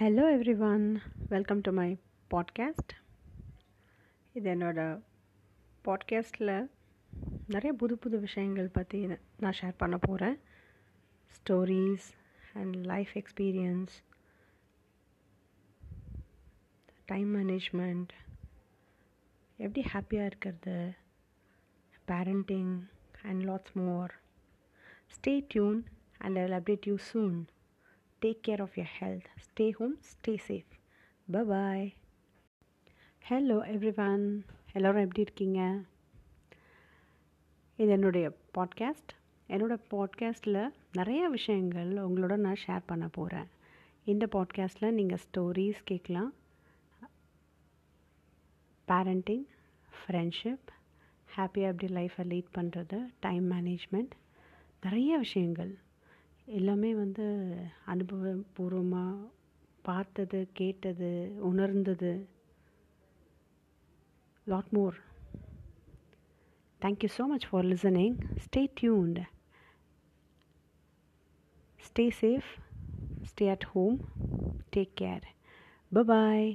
Hello everyone welcome to my podcast இது என்னோடய பாட்காஸ்ட்டில் நிறைய புது புது விஷயங்கள் பற்றி நான் ஷேர் பண்ண போகிறேன் stories and life experience time management எப்படி ஹாப்பியாக இருக்கிறது parenting and lots more stay tune and I will update you soon take care of your health stay home stay safe bye hello everyone எல்லோரும் எப்படி இருக்கீங்க? இது என்னுடைய பாட்காஸ்ட் என்னோடய பாட்காஸ்ட்டில் நிறைய விஷயங்கள் உங்களோட நான் ஷேர் பண்ண போகிறேன் இந்த பாட்காஸ்ட்டில் நீங்கள் ஸ்டோரிஸ் கேட்கலாம். பேரண்டிங் ஃப்ரெண்ட்ஷிப் ஹாப்பியாக எப்படி லைஃப்பை லீட் பண்ணுறது டைம் மேனேஜ்மெண்ட் நிறைய விஷயங்கள். எல்லாமே வந்து அனுபவபூர்வமாக பார்த்தது கேட்டது உணர்ந்தது. Lot more thank you so much for listening stay tuned stay safe stay at home take care bye